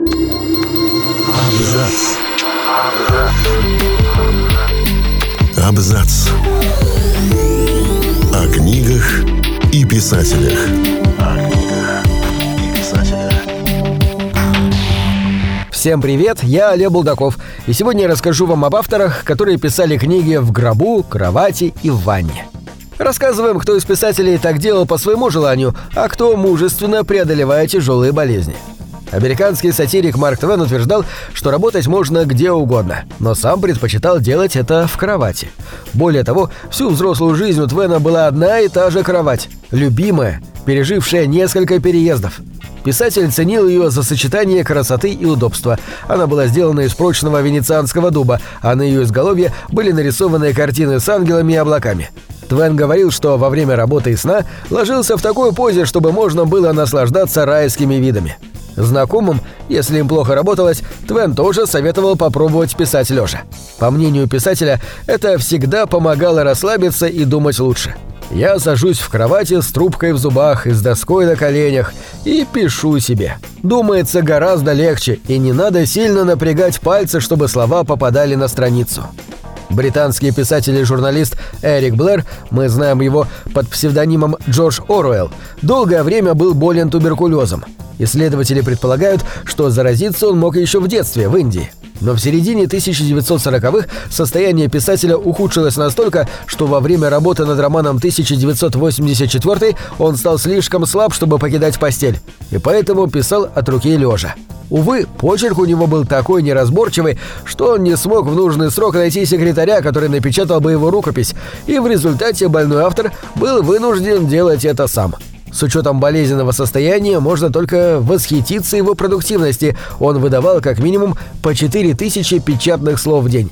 Абзац. Абзац. О книгах и писателях. Всем привет, я Олег Булдаков, и сегодня я расскажу вам об авторах, которые писали книги в гробу, кровати и в ванне. Рассказываем, кто из писателей так делал по своему желанию, а кто мужественно преодолевая тяжелые болезни. Американский сатирик Марк Твен утверждал, что работать можно где угодно, но сам предпочитал делать это в кровати. Более того, всю взрослую жизнь у Твена была одна и та же кровать, любимая, пережившая несколько переездов. Писатель ценил ее за сочетание красоты и удобства. Она была сделана из прочного венецианского дуба, а на ее изголовье были нарисованы картины с ангелами и облаками. Твен говорил, что во время работы и сна ложился в такой позе, чтобы можно было наслаждаться райскими видами. Знакомым, если им плохо работалось, Твен тоже советовал попробовать писать лежа. По мнению писателя, это всегда помогало расслабиться и думать лучше. Я сажусь в кровати с трубкой в зубах и с доской на коленях и пишу себе. Думается гораздо легче, и не надо сильно напрягать пальцы, чтобы слова попадали на страницу. Британский писатель и журналист Эрик Блэр, мы знаем его под псевдонимом Джордж Оруэлл, долгое время был болен туберкулезом. Исследователи предполагают, что заразиться он мог еще в детстве, в Индии. Но в середине 1940-х состояние писателя ухудшилось настолько, что во время работы над романом 1984 он стал слишком слаб, чтобы покидать постель, и поэтому писал от руки лежа. Увы, почерк у него был такой неразборчивый, что он не смог в нужный срок найти секретаря, который напечатал бы его рукопись, и в результате больной автор был вынужден делать это сам. С учетом болезненного состояния можно только восхититься его продуктивности. Он выдавал как минимум по 4000 печатных слов в день.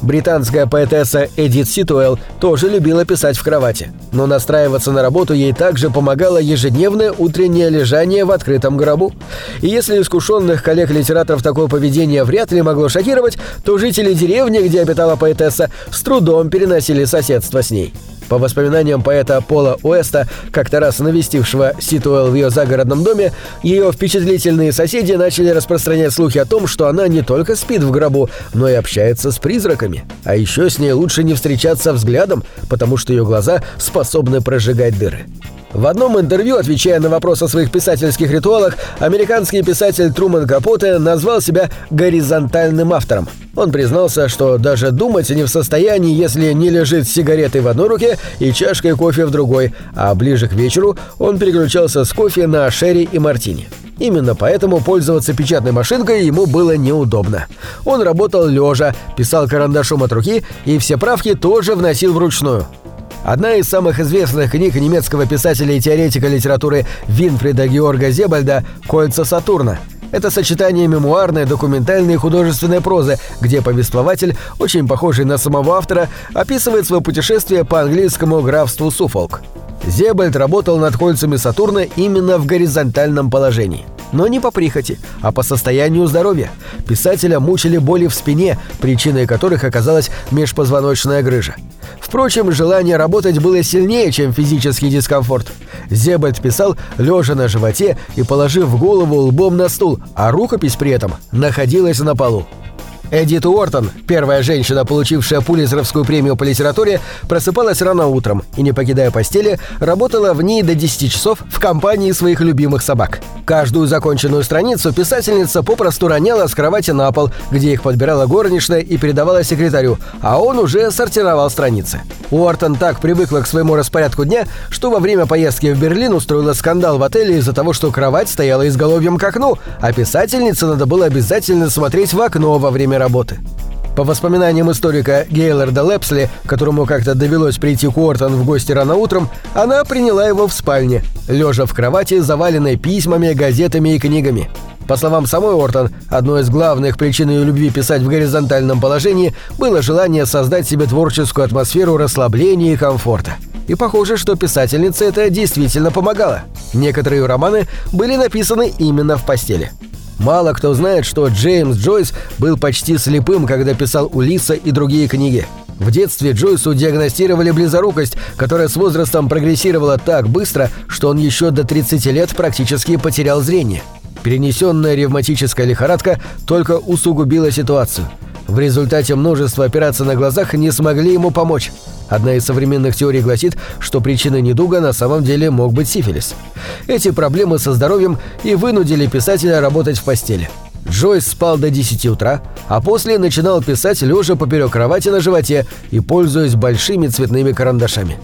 Британская поэтесса Эдит Ситуэлл тоже любила писать в кровати, но настраиваться на работу ей также помогало ежедневное утреннее лежание в открытом гробу. И если искушенных коллег-литераторов такое поведение вряд ли могло шокировать, то жители деревни, где обитала поэтесса, с трудом переносили соседство с ней. По воспоминаниям поэта Пола Уэста, как-то раз навестившего Ситуэл в ее загородном доме, ее впечатлительные соседи начали распространять слухи о том, что она не только спит в гробу, но и общается с призраками. А еще с ней лучше не встречаться взглядом, потому что ее глаза способны прожигать дыры. В одном интервью, отвечая на вопрос о своих писательских ритуалах, американский писатель Труман Капоте назвал себя горизонтальным автором. Он признался, что даже думать не в состоянии, если не лежит с сигаретой в одной руке и чашкой кофе в другой, а ближе к вечеру он переключался с кофе на шерри и мартини. Именно поэтому пользоваться печатной машинкой ему было неудобно. Он работал лежа, писал карандашом от руки и все правки тоже вносил вручную. Одна из самых известных книг немецкого писателя и теоретика литературы Винфрида Георга Зебальда «Кольца Сатурна». Это сочетание мемуарной, документальной и художественной прозы, где повествователь, очень похожий на самого автора, описывает свое путешествие по английскому графству Суфолк. Зебальд работал над кольцами Сатурна именно в горизонтальном положении – но не по прихоти, а по состоянию здоровья. Писателя мучили боли в спине, причиной которых оказалась межпозвоночная грыжа. Впрочем, желание работать было сильнее, чем физический дискомфорт. Зебальд писал, лежа на животе и положив голову лбом на стул, а рукопись при этом находилась на полу. Эдит Уортон, первая женщина, получившая Пулитцеровскую премию по литературе, просыпалась рано утром и, не покидая постели, работала в ней до 10 часов в компании своих любимых собак. Каждую законченную страницу писательница попросту роняла с кровати на пол, где их подбирала горничная и передавала секретарю, а он уже сортировал страницы. Уортон так привыкла к своему распорядку дня, что во время поездки в Берлин устроила скандал в отеле из-за того, что кровать стояла изголовьем к окну, а писательнице надо было обязательно смотреть в окно во время работы. По воспоминаниям историка Гейларда Лепсли, которому как-то довелось прийти к Уортон в гости рано утром, она приняла его в спальне, лежа в кровати, заваленной письмами, газетами и книгами. По словам самой Уортон, одной из главных причин ее любви писать в горизонтальном положении было желание создать себе творческую атмосферу расслабления и комфорта. И похоже, что писательнице это действительно помогало. Некоторые романы были написаны именно в постели. Мало кто знает, что Джеймс Джойс был почти слепым, когда писал «Улиса» и другие книги. В детстве Джойсу диагностировали близорукость, которая с возрастом прогрессировала так быстро, что он еще до 30 лет практически потерял зрение. Перенесенная ревматическая лихорадка только усугубила ситуацию. В результате множество операций на глазах не смогли ему помочь. Одна из современных теорий гласит, что причиной недуга на самом деле мог быть сифилис. Эти проблемы со здоровьем и вынудили писателя работать в постели. Джойс спал до 10 утра, а после начинал писать лежа поперек кровати на животе и пользуясь большими цветными карандашами.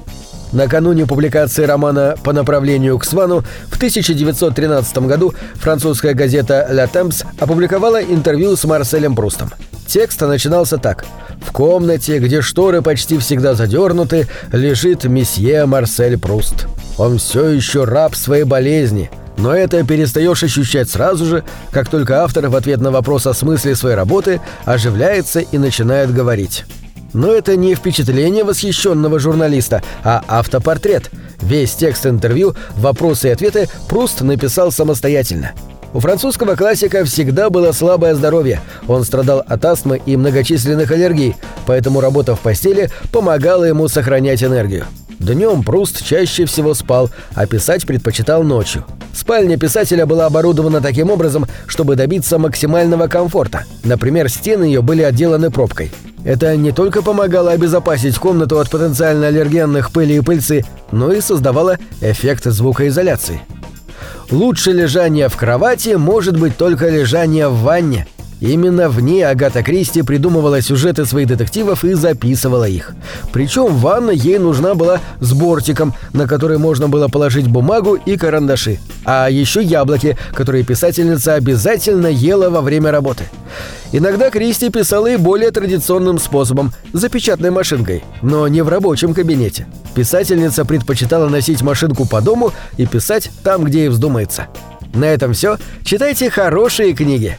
Накануне публикации романа «По направлению к Свану» в 1913 году французская газета «Ля Temps» опубликовала интервью с Марселем Прустом. Текст начинался так. «В комнате, где шторы почти всегда задернуты, лежит месье Марсель Пруст. Он все еще раб своей болезни, но это перестаешь ощущать сразу же, как только автор в ответ на вопрос о смысле своей работы оживляется и начинает говорить». Но это не впечатление восхищенного журналиста, а автопортрет. Весь текст интервью, вопросы и ответы Пруст написал самостоятельно. У французского классика всегда было слабое здоровье. Он страдал от астмы и многочисленных аллергий, поэтому работа в постели помогала ему сохранять энергию. Днем Пруст чаще всего спал, а писать предпочитал ночью. Спальня писателя была оборудована таким образом, чтобы добиться максимального комфорта. Например, стены ее были отделаны пробкой. Это не только помогало обезопасить комнату от потенциально аллергенных пыли и пыльцы, но и создавало эффект звукоизоляции. Лучше лежание в кровати может быть только лежание в ванне. Именно в ней Агата Кристи придумывала сюжеты своих детективов и записывала их. Причем ванна ей нужна была с бортиком, на который можно было положить бумагу и карандаши. А еще яблоки, которые писательница обязательно ела во время работы. Иногда Кристи писала и более традиционным способом – запечатной машинкой, но не в рабочем кабинете. Писательница предпочитала носить машинку по дому и писать там, где ей вздумается. На этом все. Читайте хорошие книги.